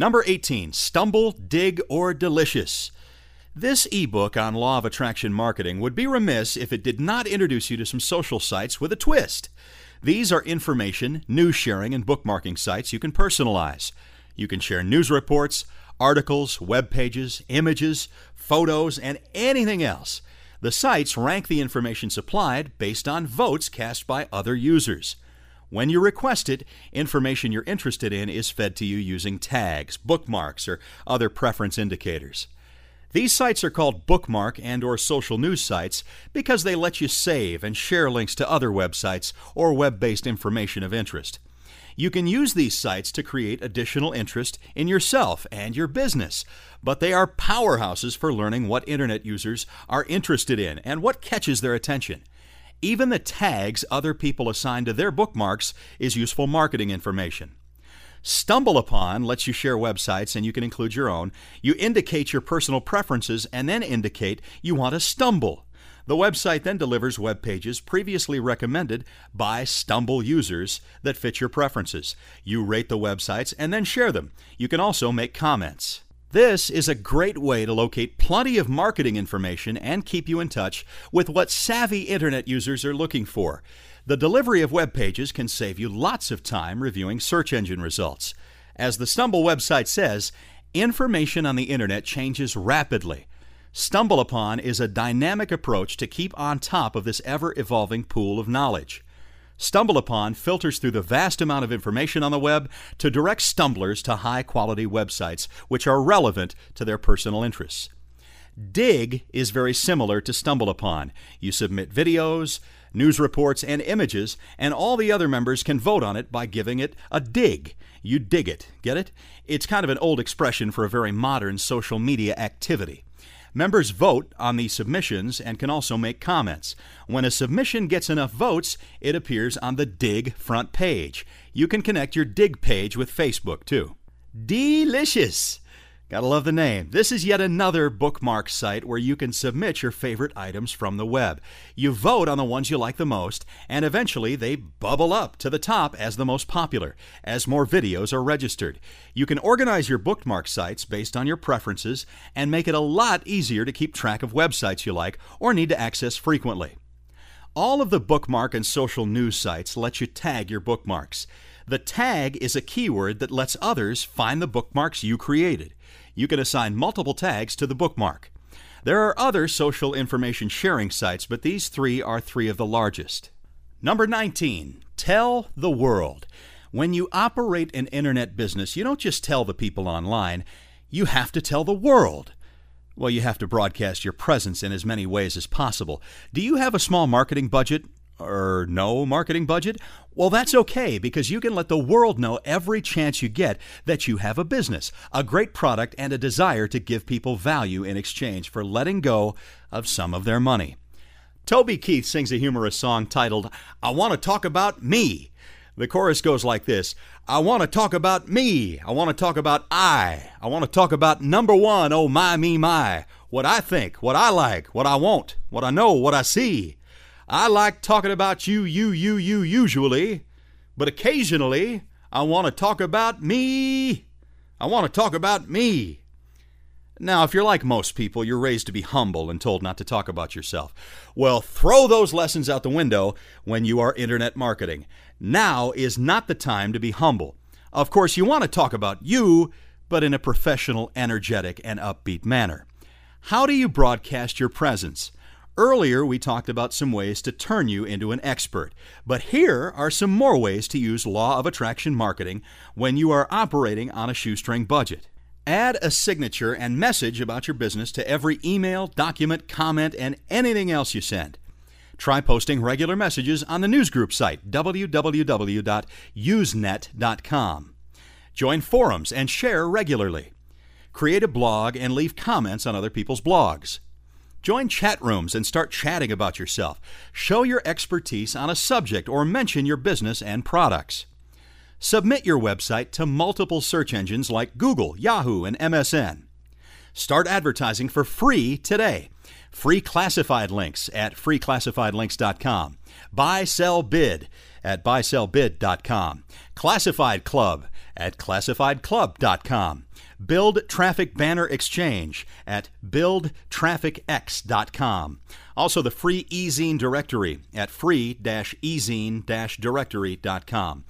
Number 18 Stumble, Digg, or Delicious. This ebook on law of attraction marketing would be remiss if it did not introduce you to some social sites with a twist. These are information, news sharing, and bookmarking sites you can personalize. You can share news reports, articles, web pages, images, photos, and anything else. The sites rank the information supplied based on votes cast by other users. When you request it, information you're interested in is fed to you using tags, bookmarks, or other preference indicators. These sites are called bookmark and or social news sites because they let you save and share links to other websites or web-based information of interest. You can use these sites to create additional interest in yourself and your business, but they are powerhouses for learning what internet users are interested in and what catches their attention. Even the tags other people assign to their bookmarks is useful marketing information. Stumble Upon lets you share websites and you can include your own. You indicate your personal preferences and then indicate you want to stumble. The website then delivers web pages previously recommended by Stumble users that fit your preferences. You rate the websites and then share them. You can also make comments. This is a great way to locate plenty of marketing information and keep you in touch with what savvy internet users are looking for. The delivery of web pages can save you lots of time reviewing search engine results. As the Stumble website says, information on the internet changes rapidly. Stumble Upon is a dynamic approach to keep on top of this ever evolving pool of knowledge. Stumble Upon filters through the vast amount of information on the web to direct stumblers to high quality websites which are relevant to their personal interests. Digg is very similar to Stumble Upon. You submit videos, news reports, and images, and all the other members can vote on it by giving it a dig. You dig it. Get it? It's kind of an old expression for a very modern social media activity. Members vote on the submissions and can also make comments. When a submission gets enough votes, it appears on the Digg front page. You can connect your Digg page with Facebook too. Delicious! Gotta love the name. This is yet another bookmark site where you can submit your favorite items from the web. You vote on the ones you like the most, and eventually they bubble up to the top as the most popular, as more videos are registered. You can organize your bookmark sites based on your preferences and make it a lot easier to keep track of websites you like or need to access frequently. All of the bookmark and social news sites let you tag your bookmarks. The tag is a keyword that lets others find the bookmarks you created you can assign multiple tags to the bookmark. There are other social information sharing sites, but these three are three of the largest. Number 19, tell the world. When you operate an internet business, you don't just tell the people online, you have to tell the world. Well, you have to broadcast your presence in as many ways as possible. Do you have a small marketing budget? Or no marketing budget? Well, that's okay because you can let the world know every chance you get that you have a business, a great product, and a desire to give people value in exchange for letting go of some of their money. Toby Keith sings a humorous song titled, I Want to Talk About Me. The chorus goes like this I want to talk about me. I want to talk about I. I want to talk about number one, oh my, me, my. What I think, what I like, what I want, what I know, what I see. I like talking about you, you, you, you usually, but occasionally I want to talk about me. I want to talk about me. Now, if you're like most people, you're raised to be humble and told not to talk about yourself. Well, throw those lessons out the window when you are internet marketing. Now is not the time to be humble. Of course, you want to talk about you, but in a professional, energetic, and upbeat manner. How do you broadcast your presence? Earlier, we talked about some ways to turn you into an expert, but here are some more ways to use law of attraction marketing when you are operating on a shoestring budget. Add a signature and message about your business to every email, document, comment, and anything else you send. Try posting regular messages on the newsgroup site, www.usenet.com. Join forums and share regularly. Create a blog and leave comments on other people's blogs. Join chat rooms and start chatting about yourself. Show your expertise on a subject or mention your business and products. Submit your website to multiple search engines like Google, Yahoo, and MSN. Start advertising for free today. Free classified links at freeclassifiedlinks.com. Buy, sell, bid at buysellbid.com. Classified Club at classifiedclub.com. Build Traffic Banner Exchange at buildtrafficx.com. Also, the free eZine directory at free-ezine-directory.com.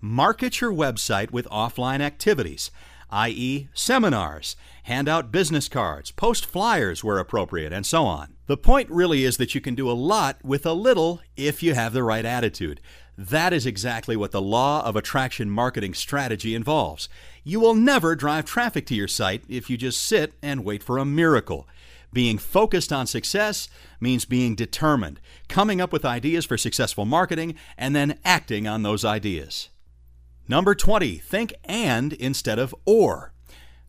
Market your website with offline activities, i.e., seminars, hand out business cards, post flyers where appropriate, and so on. The point really is that you can do a lot with a little if you have the right attitude. That is exactly what the law of attraction marketing strategy involves. You will never drive traffic to your site if you just sit and wait for a miracle. Being focused on success means being determined, coming up with ideas for successful marketing, and then acting on those ideas. Number 20, think and instead of or.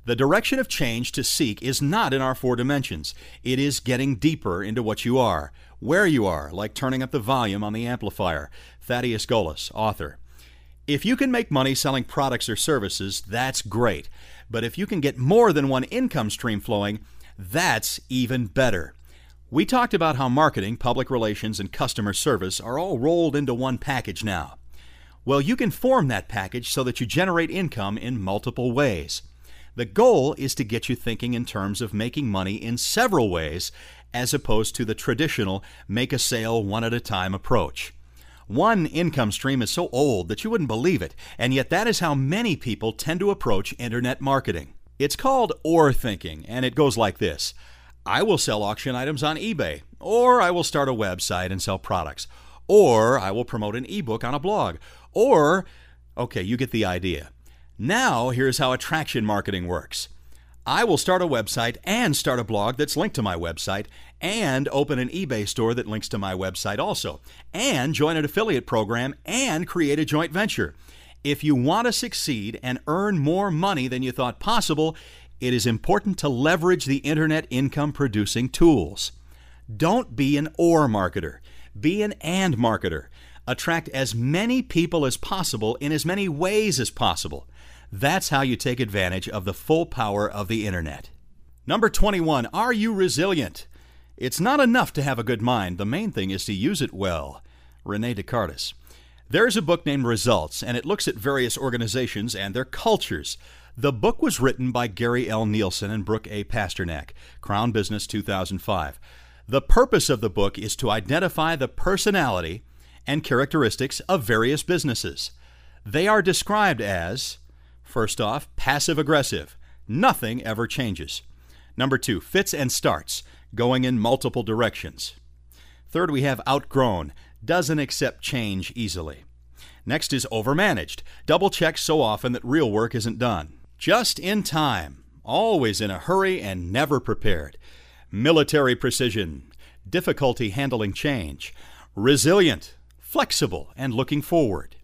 The direction of change to seek is not in our four dimensions. It is getting deeper into what you are, where you are, like turning up the volume on the amplifier. Thaddeus Golas, author. If you can make money selling products or services, that's great. But if you can get more than one income stream flowing, that's even better. We talked about how marketing, public relations, and customer service are all rolled into one package now. Well, you can form that package so that you generate income in multiple ways. The goal is to get you thinking in terms of making money in several ways as opposed to the traditional make a sale one at a time approach. One income stream is so old that you wouldn't believe it, and yet that is how many people tend to approach internet marketing. It's called or thinking, and it goes like this I will sell auction items on eBay, or I will start a website and sell products, or I will promote an ebook on a blog, or, okay, you get the idea. Now, here's how attraction marketing works. I will start a website and start a blog that's linked to my website, and open an eBay store that links to my website also, and join an affiliate program and create a joint venture. If you want to succeed and earn more money than you thought possible, it is important to leverage the internet income producing tools. Don't be an or marketer, be an and marketer. Attract as many people as possible in as many ways as possible. That's how you take advantage of the full power of the internet. Number 21, are you resilient? It's not enough to have a good mind. The main thing is to use it well. Rene Descartes. There's a book named Results, and it looks at various organizations and their cultures. The book was written by Gary L. Neilson and Brooke A. Pasternack, Crown Business 2005. The purpose of the book is to identify the personality and characteristics of various businesses. They are described as First off, passive aggressive. Nothing ever changes. Number two, fits and starts, going in multiple directions. Third, we have outgrown, doesn't accept change easily. Next is overmanaged, double checks so often that real work isn't done. Just in time, always in a hurry and never prepared. Military precision, difficulty handling change. Resilient, flexible, and looking forward.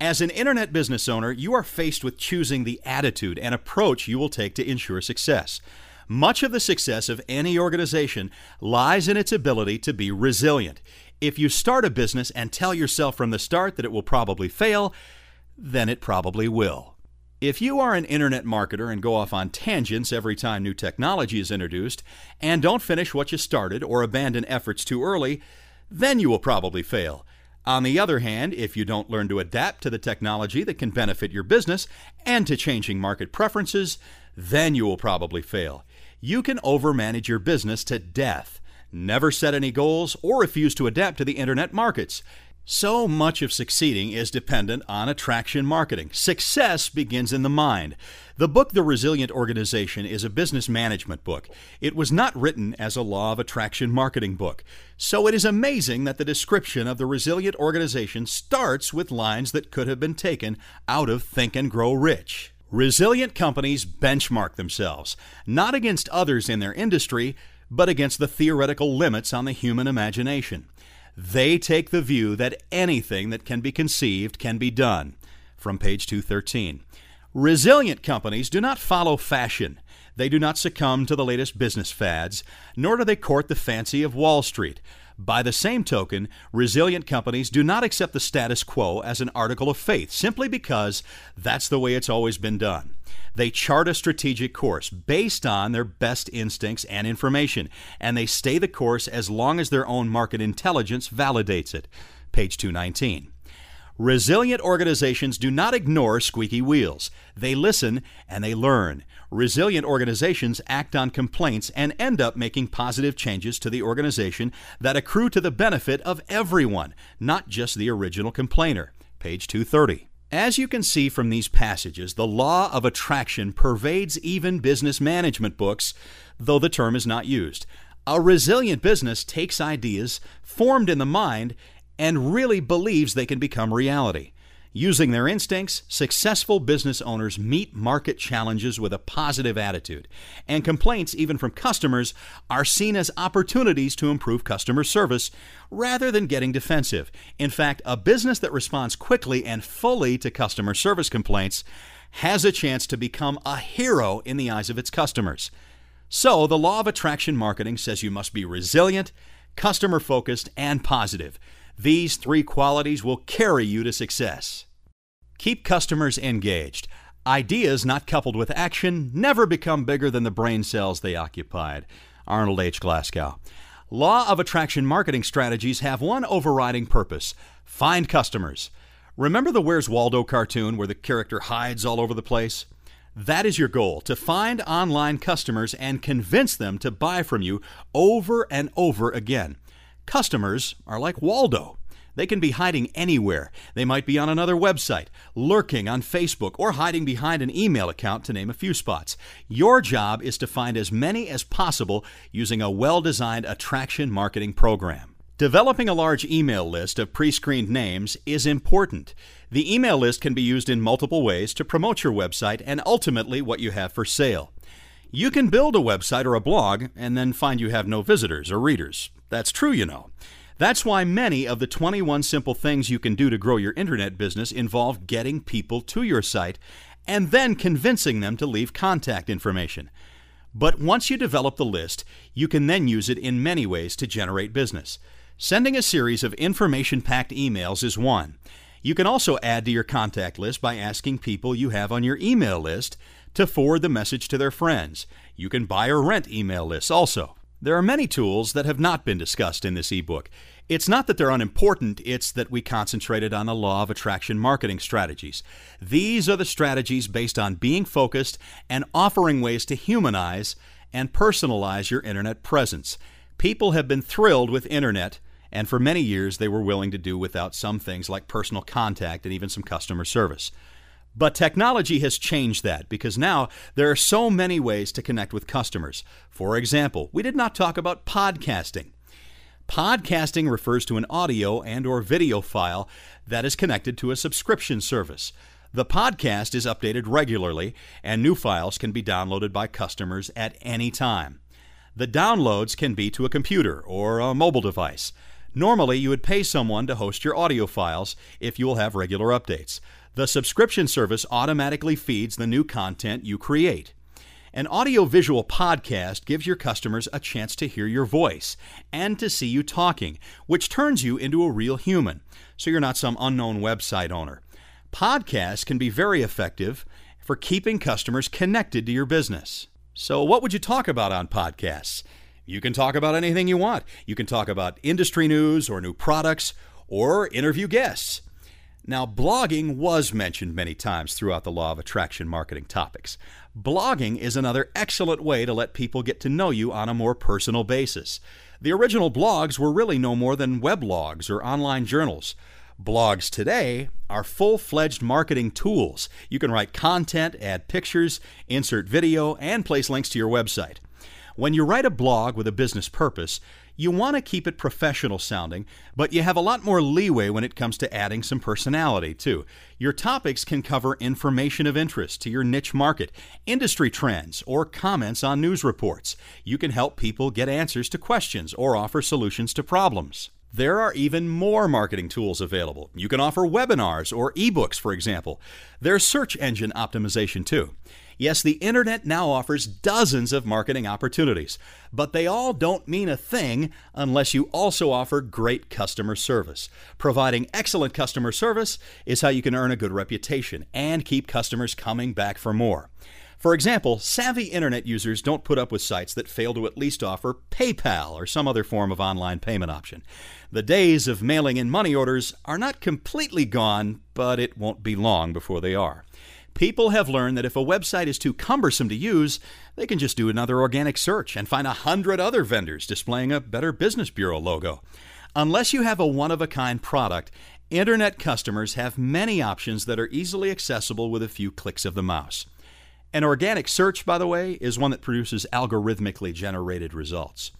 As an internet business owner, you are faced with choosing the attitude and approach you will take to ensure success. Much of the success of any organization lies in its ability to be resilient. If you start a business and tell yourself from the start that it will probably fail, then it probably will. If you are an internet marketer and go off on tangents every time new technology is introduced, and don't finish what you started or abandon efforts too early, then you will probably fail. On the other hand, if you don't learn to adapt to the technology that can benefit your business and to changing market preferences, then you will probably fail. You can overmanage your business to death, never set any goals, or refuse to adapt to the internet markets. So much of succeeding is dependent on attraction marketing. Success begins in the mind. The book, The Resilient Organization, is a business management book. It was not written as a law of attraction marketing book. So it is amazing that the description of the resilient organization starts with lines that could have been taken out of Think and Grow Rich. Resilient companies benchmark themselves, not against others in their industry, but against the theoretical limits on the human imagination. They take the view that anything that can be conceived can be done. From page 213. Resilient companies do not follow fashion. They do not succumb to the latest business fads, nor do they court the fancy of Wall Street. By the same token, resilient companies do not accept the status quo as an article of faith simply because that's the way it's always been done. They chart a strategic course based on their best instincts and information, and they stay the course as long as their own market intelligence validates it. Page 219. Resilient organizations do not ignore squeaky wheels. They listen and they learn. Resilient organizations act on complaints and end up making positive changes to the organization that accrue to the benefit of everyone, not just the original complainer. Page 230. As you can see from these passages, the law of attraction pervades even business management books, though the term is not used. A resilient business takes ideas formed in the mind and really believes they can become reality. Using their instincts, successful business owners meet market challenges with a positive attitude, and complaints, even from customers, are seen as opportunities to improve customer service rather than getting defensive. In fact, a business that responds quickly and fully to customer service complaints has a chance to become a hero in the eyes of its customers. So, the law of attraction marketing says you must be resilient, customer focused, and positive. These three qualities will carry you to success. Keep customers engaged. Ideas not coupled with action never become bigger than the brain cells they occupied. Arnold H. Glasgow. Law of attraction marketing strategies have one overriding purpose find customers. Remember the Where's Waldo cartoon where the character hides all over the place? That is your goal to find online customers and convince them to buy from you over and over again. Customers are like Waldo. They can be hiding anywhere. They might be on another website, lurking on Facebook, or hiding behind an email account, to name a few spots. Your job is to find as many as possible using a well designed attraction marketing program. Developing a large email list of pre screened names is important. The email list can be used in multiple ways to promote your website and ultimately what you have for sale. You can build a website or a blog and then find you have no visitors or readers. That's true, you know. That's why many of the 21 simple things you can do to grow your internet business involve getting people to your site and then convincing them to leave contact information. But once you develop the list, you can then use it in many ways to generate business. Sending a series of information packed emails is one. You can also add to your contact list by asking people you have on your email list to forward the message to their friends. You can buy or rent email lists also. There are many tools that have not been discussed in this ebook. It's not that they're unimportant, it's that we concentrated on the law of attraction marketing strategies. These are the strategies based on being focused and offering ways to humanize and personalize your internet presence. People have been thrilled with internet, and for many years they were willing to do without some things like personal contact and even some customer service. But technology has changed that because now there are so many ways to connect with customers. For example, we did not talk about podcasting. Podcasting refers to an audio and or video file that is connected to a subscription service. The podcast is updated regularly and new files can be downloaded by customers at any time. The downloads can be to a computer or a mobile device. Normally, you would pay someone to host your audio files if you will have regular updates. The subscription service automatically feeds the new content you create. An audiovisual podcast gives your customers a chance to hear your voice and to see you talking, which turns you into a real human, so you're not some unknown website owner. Podcasts can be very effective for keeping customers connected to your business. So, what would you talk about on podcasts? You can talk about anything you want. You can talk about industry news or new products or interview guests. Now, blogging was mentioned many times throughout the law of attraction marketing topics. Blogging is another excellent way to let people get to know you on a more personal basis. The original blogs were really no more than weblogs or online journals. Blogs today are full fledged marketing tools. You can write content, add pictures, insert video, and place links to your website. When you write a blog with a business purpose, you want to keep it professional sounding, but you have a lot more leeway when it comes to adding some personality, too. Your topics can cover information of interest to your niche market, industry trends, or comments on news reports. You can help people get answers to questions or offer solutions to problems. There are even more marketing tools available. You can offer webinars or ebooks, for example. There's search engine optimization, too. Yes, the internet now offers dozens of marketing opportunities, but they all don't mean a thing unless you also offer great customer service. Providing excellent customer service is how you can earn a good reputation and keep customers coming back for more. For example, savvy internet users don't put up with sites that fail to at least offer PayPal or some other form of online payment option. The days of mailing in money orders are not completely gone, but it won't be long before they are. People have learned that if a website is too cumbersome to use, they can just do another organic search and find a hundred other vendors displaying a Better Business Bureau logo. Unless you have a one of a kind product, Internet customers have many options that are easily accessible with a few clicks of the mouse. An organic search, by the way, is one that produces algorithmically generated results.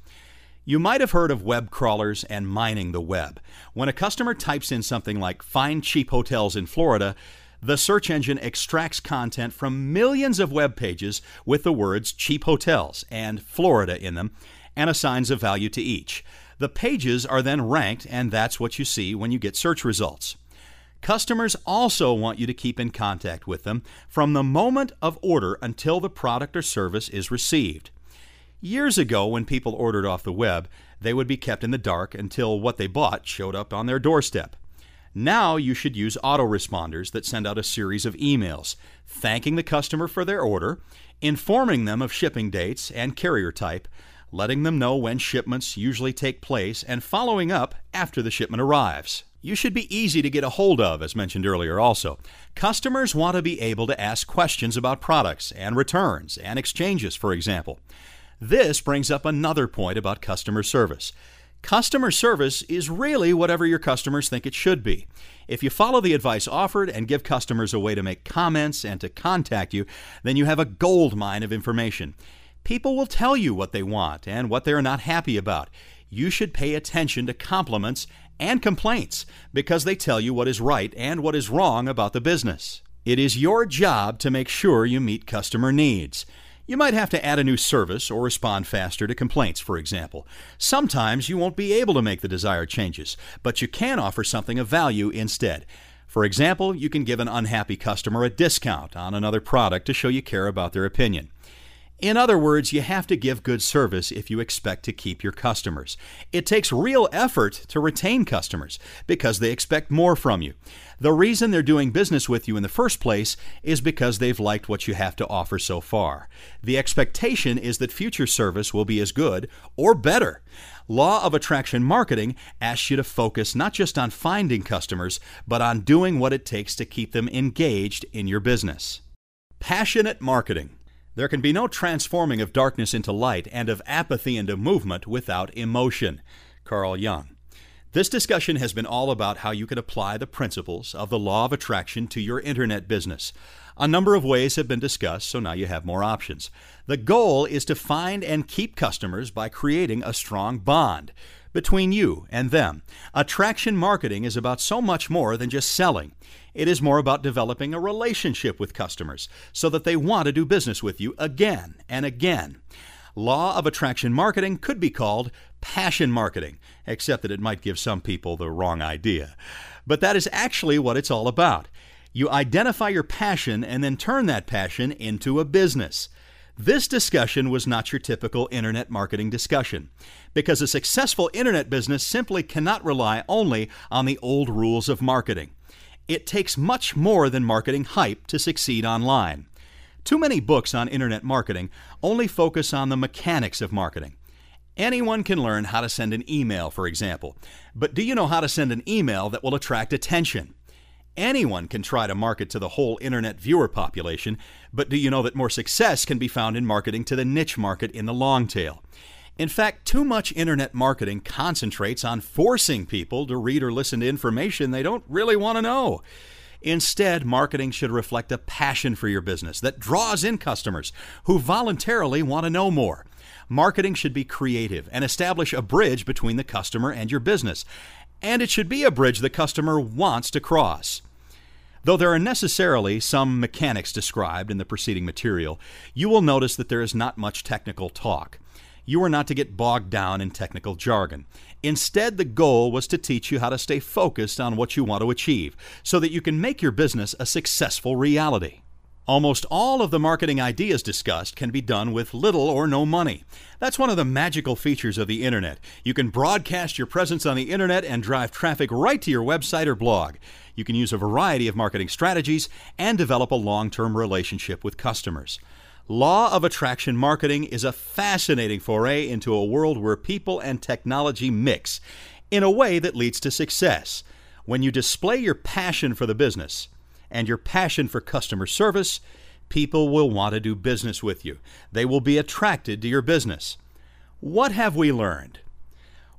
You might have heard of web crawlers and mining the web. When a customer types in something like find cheap hotels in Florida, the search engine extracts content from millions of web pages with the words cheap hotels and Florida in them and assigns a value to each. The pages are then ranked, and that's what you see when you get search results. Customers also want you to keep in contact with them from the moment of order until the product or service is received. Years ago, when people ordered off the web, they would be kept in the dark until what they bought showed up on their doorstep. Now you should use autoresponders that send out a series of emails thanking the customer for their order, informing them of shipping dates and carrier type, letting them know when shipments usually take place, and following up after the shipment arrives. You should be easy to get a hold of, as mentioned earlier, also. Customers want to be able to ask questions about products and returns and exchanges, for example. This brings up another point about customer service. Customer service is really whatever your customers think it should be. If you follow the advice offered and give customers a way to make comments and to contact you, then you have a gold mine of information. People will tell you what they want and what they are not happy about. You should pay attention to compliments and complaints because they tell you what is right and what is wrong about the business. It is your job to make sure you meet customer needs. You might have to add a new service or respond faster to complaints, for example. Sometimes you won't be able to make the desired changes, but you can offer something of value instead. For example, you can give an unhappy customer a discount on another product to show you care about their opinion. In other words, you have to give good service if you expect to keep your customers. It takes real effort to retain customers because they expect more from you. The reason they're doing business with you in the first place is because they've liked what you have to offer so far. The expectation is that future service will be as good or better. Law of Attraction Marketing asks you to focus not just on finding customers, but on doing what it takes to keep them engaged in your business. Passionate marketing. There can be no transforming of darkness into light and of apathy into movement without emotion. Carl Jung. This discussion has been all about how you can apply the principles of the law of attraction to your internet business. A number of ways have been discussed, so now you have more options. The goal is to find and keep customers by creating a strong bond between you and them. Attraction marketing is about so much more than just selling. It is more about developing a relationship with customers so that they want to do business with you again and again. Law of attraction marketing could be called passion marketing, except that it might give some people the wrong idea. But that is actually what it's all about. You identify your passion and then turn that passion into a business. This discussion was not your typical internet marketing discussion, because a successful internet business simply cannot rely only on the old rules of marketing. It takes much more than marketing hype to succeed online. Too many books on internet marketing only focus on the mechanics of marketing. Anyone can learn how to send an email, for example, but do you know how to send an email that will attract attention? Anyone can try to market to the whole internet viewer population, but do you know that more success can be found in marketing to the niche market in the long tail? In fact, too much internet marketing concentrates on forcing people to read or listen to information they don't really want to know. Instead, marketing should reflect a passion for your business that draws in customers who voluntarily want to know more. Marketing should be creative and establish a bridge between the customer and your business. And it should be a bridge the customer wants to cross. Though there are necessarily some mechanics described in the preceding material, you will notice that there is not much technical talk. You are not to get bogged down in technical jargon. Instead, the goal was to teach you how to stay focused on what you want to achieve so that you can make your business a successful reality. Almost all of the marketing ideas discussed can be done with little or no money. That's one of the magical features of the Internet. You can broadcast your presence on the Internet and drive traffic right to your website or blog. You can use a variety of marketing strategies and develop a long term relationship with customers. Law of attraction marketing is a fascinating foray into a world where people and technology mix in a way that leads to success. When you display your passion for the business and your passion for customer service, people will want to do business with you. They will be attracted to your business. What have we learned?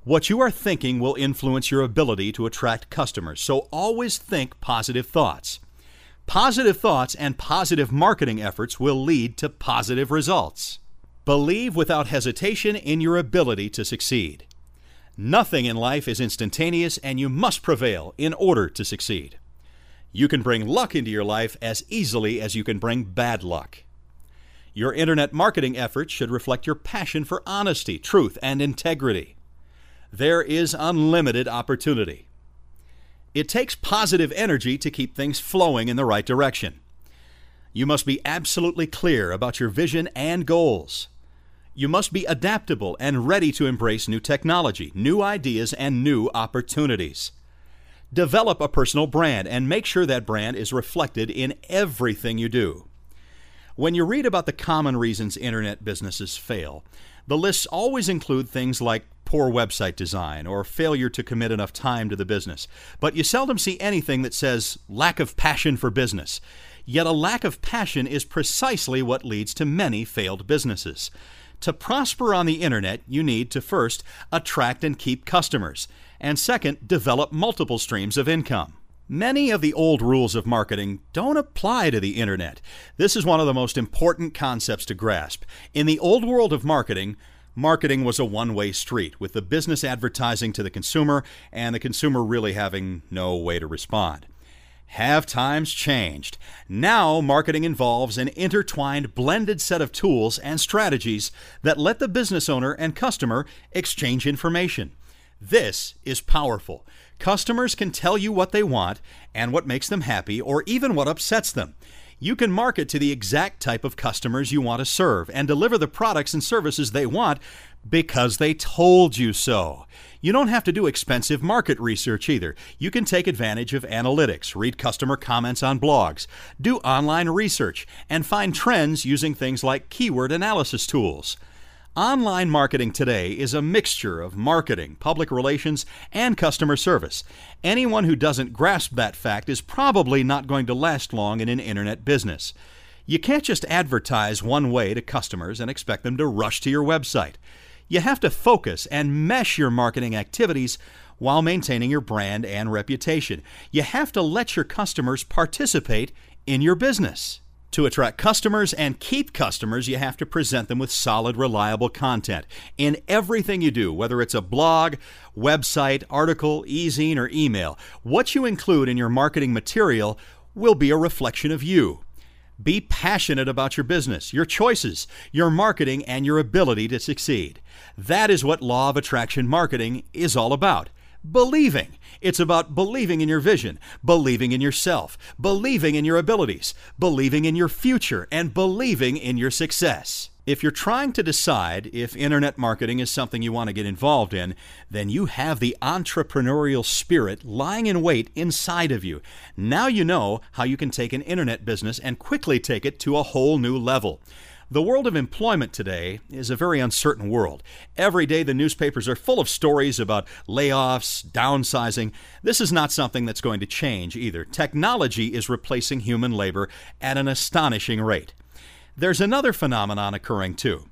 What you are thinking will influence your ability to attract customers, so always think positive thoughts. Positive thoughts and positive marketing efforts will lead to positive results. Believe without hesitation in your ability to succeed. Nothing in life is instantaneous, and you must prevail in order to succeed. You can bring luck into your life as easily as you can bring bad luck. Your internet marketing efforts should reflect your passion for honesty, truth, and integrity. There is unlimited opportunity. It takes positive energy to keep things flowing in the right direction. You must be absolutely clear about your vision and goals. You must be adaptable and ready to embrace new technology, new ideas, and new opportunities. Develop a personal brand and make sure that brand is reflected in everything you do. When you read about the common reasons internet businesses fail, the lists always include things like poor website design or failure to commit enough time to the business. But you seldom see anything that says lack of passion for business. Yet a lack of passion is precisely what leads to many failed businesses. To prosper on the internet, you need to first attract and keep customers, and second, develop multiple streams of income. Many of the old rules of marketing don't apply to the internet. This is one of the most important concepts to grasp. In the old world of marketing, marketing was a one way street, with the business advertising to the consumer and the consumer really having no way to respond. Have times changed? Now, marketing involves an intertwined, blended set of tools and strategies that let the business owner and customer exchange information. This is powerful. Customers can tell you what they want and what makes them happy, or even what upsets them you can market to the exact type of customers you want to serve and deliver the products and services they want because they told you so. You don't have to do expensive market research either. You can take advantage of analytics, read customer comments on blogs, do online research, and find trends using things like keyword analysis tools. Online marketing today is a mixture of marketing, public relations, and customer service. Anyone who doesn't grasp that fact is probably not going to last long in an internet business. You can't just advertise one way to customers and expect them to rush to your website. You have to focus and mesh your marketing activities while maintaining your brand and reputation. You have to let your customers participate in your business. To attract customers and keep customers, you have to present them with solid, reliable content in everything you do, whether it's a blog, website, article, e-zine, or email. What you include in your marketing material will be a reflection of you. Be passionate about your business, your choices, your marketing, and your ability to succeed. That is what Law of Attraction Marketing is all about believing. It's about believing in your vision, believing in yourself, believing in your abilities, believing in your future, and believing in your success. If you're trying to decide if internet marketing is something you want to get involved in, then you have the entrepreneurial spirit lying in wait inside of you. Now you know how you can take an internet business and quickly take it to a whole new level. The world of employment today is a very uncertain world. Every day the newspapers are full of stories about layoffs, downsizing. This is not something that's going to change either. Technology is replacing human labor at an astonishing rate. There's another phenomenon occurring too.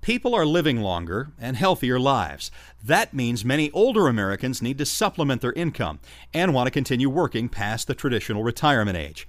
People are living longer and healthier lives. That means many older Americans need to supplement their income and want to continue working past the traditional retirement age.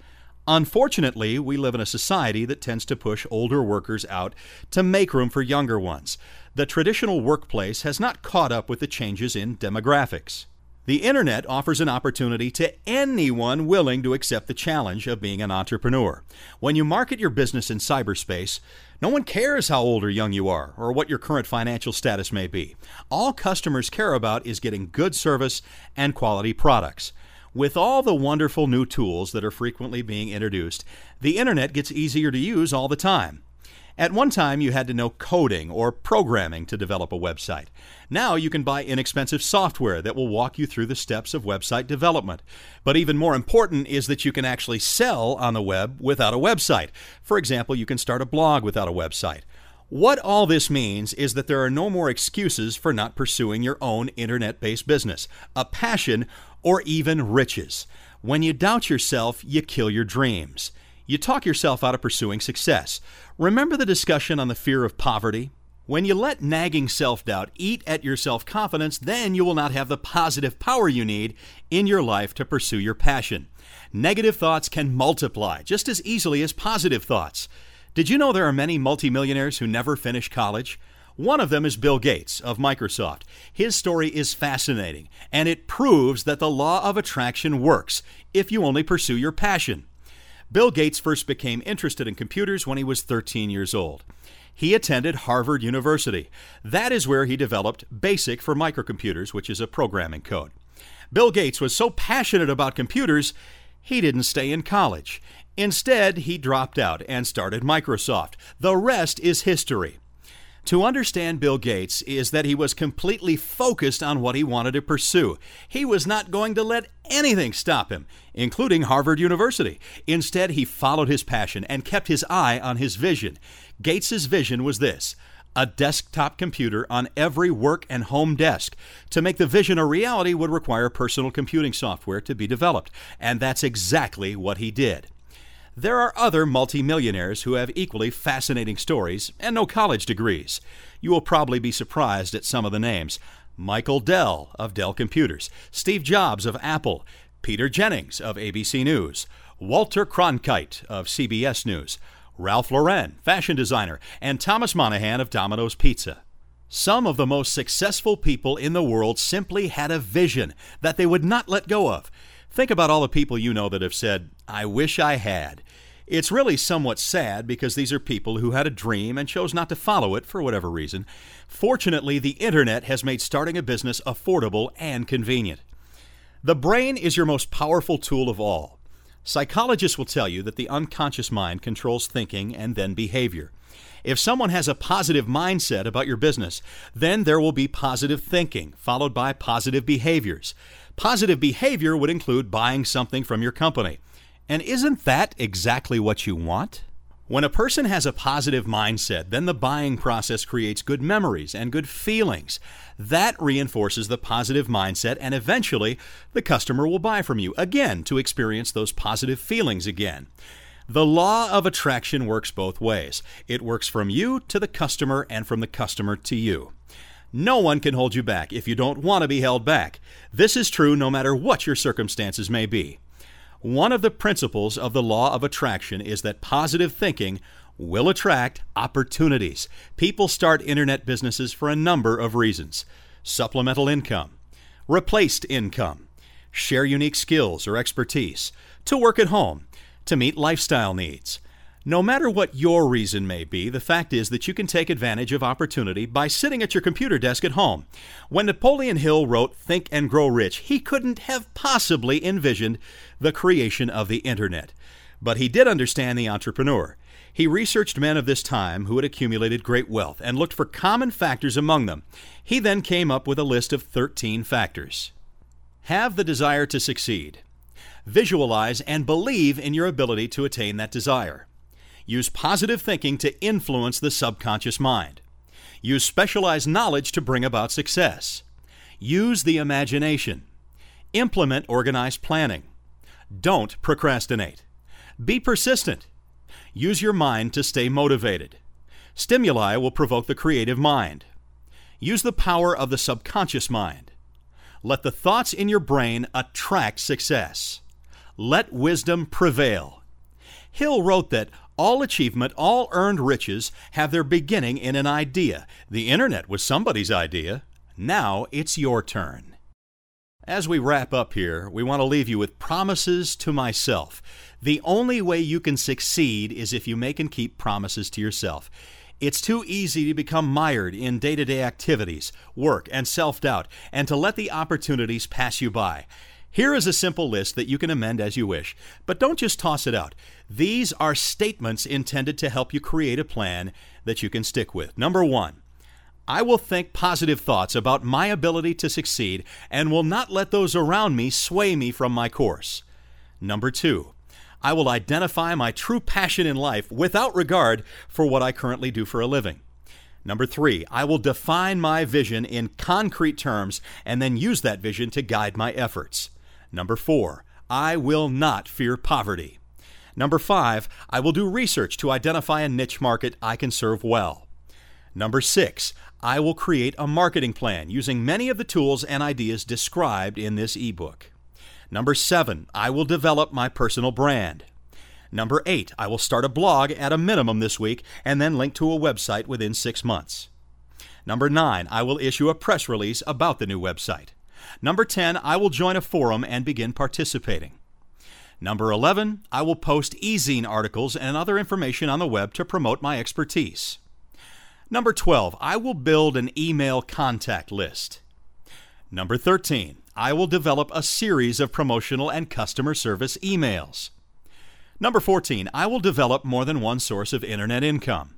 Unfortunately, we live in a society that tends to push older workers out to make room for younger ones. The traditional workplace has not caught up with the changes in demographics. The internet offers an opportunity to anyone willing to accept the challenge of being an entrepreneur. When you market your business in cyberspace, no one cares how old or young you are or what your current financial status may be. All customers care about is getting good service and quality products. With all the wonderful new tools that are frequently being introduced, the internet gets easier to use all the time. At one time, you had to know coding or programming to develop a website. Now you can buy inexpensive software that will walk you through the steps of website development. But even more important is that you can actually sell on the web without a website. For example, you can start a blog without a website. What all this means is that there are no more excuses for not pursuing your own internet based business, a passion, or even riches. When you doubt yourself, you kill your dreams. You talk yourself out of pursuing success. Remember the discussion on the fear of poverty? When you let nagging self doubt eat at your self confidence, then you will not have the positive power you need in your life to pursue your passion. Negative thoughts can multiply just as easily as positive thoughts. Did you know there are many multimillionaires who never finish college? One of them is Bill Gates of Microsoft. His story is fascinating, and it proves that the law of attraction works if you only pursue your passion. Bill Gates first became interested in computers when he was 13 years old. He attended Harvard University. That is where he developed BASIC for microcomputers, which is a programming code. Bill Gates was so passionate about computers, he didn't stay in college. Instead, he dropped out and started Microsoft. The rest is history. To understand Bill Gates is that he was completely focused on what he wanted to pursue. He was not going to let anything stop him, including Harvard University. Instead, he followed his passion and kept his eye on his vision. Gates's vision was this a desktop computer on every work and home desk. To make the vision a reality would require personal computing software to be developed, and that's exactly what he did. There are other multimillionaires who have equally fascinating stories and no college degrees. You will probably be surprised at some of the names. Michael Dell of Dell Computers, Steve Jobs of Apple, Peter Jennings of ABC News, Walter Cronkite of CBS News, Ralph Lauren, fashion designer, and Thomas Monaghan of Domino's Pizza. Some of the most successful people in the world simply had a vision that they would not let go of. Think about all the people you know that have said, I wish I had. It's really somewhat sad because these are people who had a dream and chose not to follow it for whatever reason. Fortunately, the internet has made starting a business affordable and convenient. The brain is your most powerful tool of all. Psychologists will tell you that the unconscious mind controls thinking and then behavior. If someone has a positive mindset about your business, then there will be positive thinking, followed by positive behaviors. Positive behavior would include buying something from your company. And isn't that exactly what you want? When a person has a positive mindset, then the buying process creates good memories and good feelings. That reinforces the positive mindset, and eventually the customer will buy from you again to experience those positive feelings again. The law of attraction works both ways. It works from you to the customer and from the customer to you. No one can hold you back if you don't want to be held back. This is true no matter what your circumstances may be. One of the principles of the law of attraction is that positive thinking will attract opportunities. People start internet businesses for a number of reasons supplemental income, replaced income, share unique skills or expertise, to work at home, to meet lifestyle needs. No matter what your reason may be, the fact is that you can take advantage of opportunity by sitting at your computer desk at home. When Napoleon Hill wrote Think and Grow Rich, he couldn't have possibly envisioned the creation of the Internet. But he did understand the entrepreneur. He researched men of this time who had accumulated great wealth and looked for common factors among them. He then came up with a list of 13 factors. Have the desire to succeed. Visualize and believe in your ability to attain that desire. Use positive thinking to influence the subconscious mind. Use specialized knowledge to bring about success. Use the imagination. Implement organized planning. Don't procrastinate. Be persistent. Use your mind to stay motivated. Stimuli will provoke the creative mind. Use the power of the subconscious mind. Let the thoughts in your brain attract success. Let wisdom prevail. Hill wrote that all achievement, all earned riches have their beginning in an idea. The internet was somebody's idea. Now it's your turn. As we wrap up here, we want to leave you with promises to myself. The only way you can succeed is if you make and keep promises to yourself. It's too easy to become mired in day to day activities, work, and self doubt, and to let the opportunities pass you by. Here is a simple list that you can amend as you wish, but don't just toss it out. These are statements intended to help you create a plan that you can stick with. Number one, I will think positive thoughts about my ability to succeed and will not let those around me sway me from my course. Number two, I will identify my true passion in life without regard for what I currently do for a living. Number three, I will define my vision in concrete terms and then use that vision to guide my efforts. Number four, I will not fear poverty. Number five, I will do research to identify a niche market I can serve well. Number six, I will create a marketing plan using many of the tools and ideas described in this ebook. Number seven, I will develop my personal brand. Number eight, I will start a blog at a minimum this week and then link to a website within six months. Number nine, I will issue a press release about the new website. Number 10, I will join a forum and begin participating. Number 11, I will post e-zine articles and other information on the web to promote my expertise. Number 12, I will build an email contact list. Number 13, I will develop a series of promotional and customer service emails. Number 14, I will develop more than one source of internet income.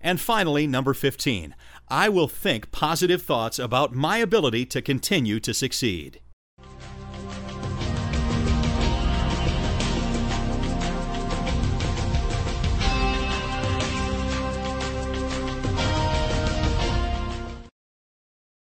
And finally, number 15, I will think positive thoughts about my ability to continue to succeed.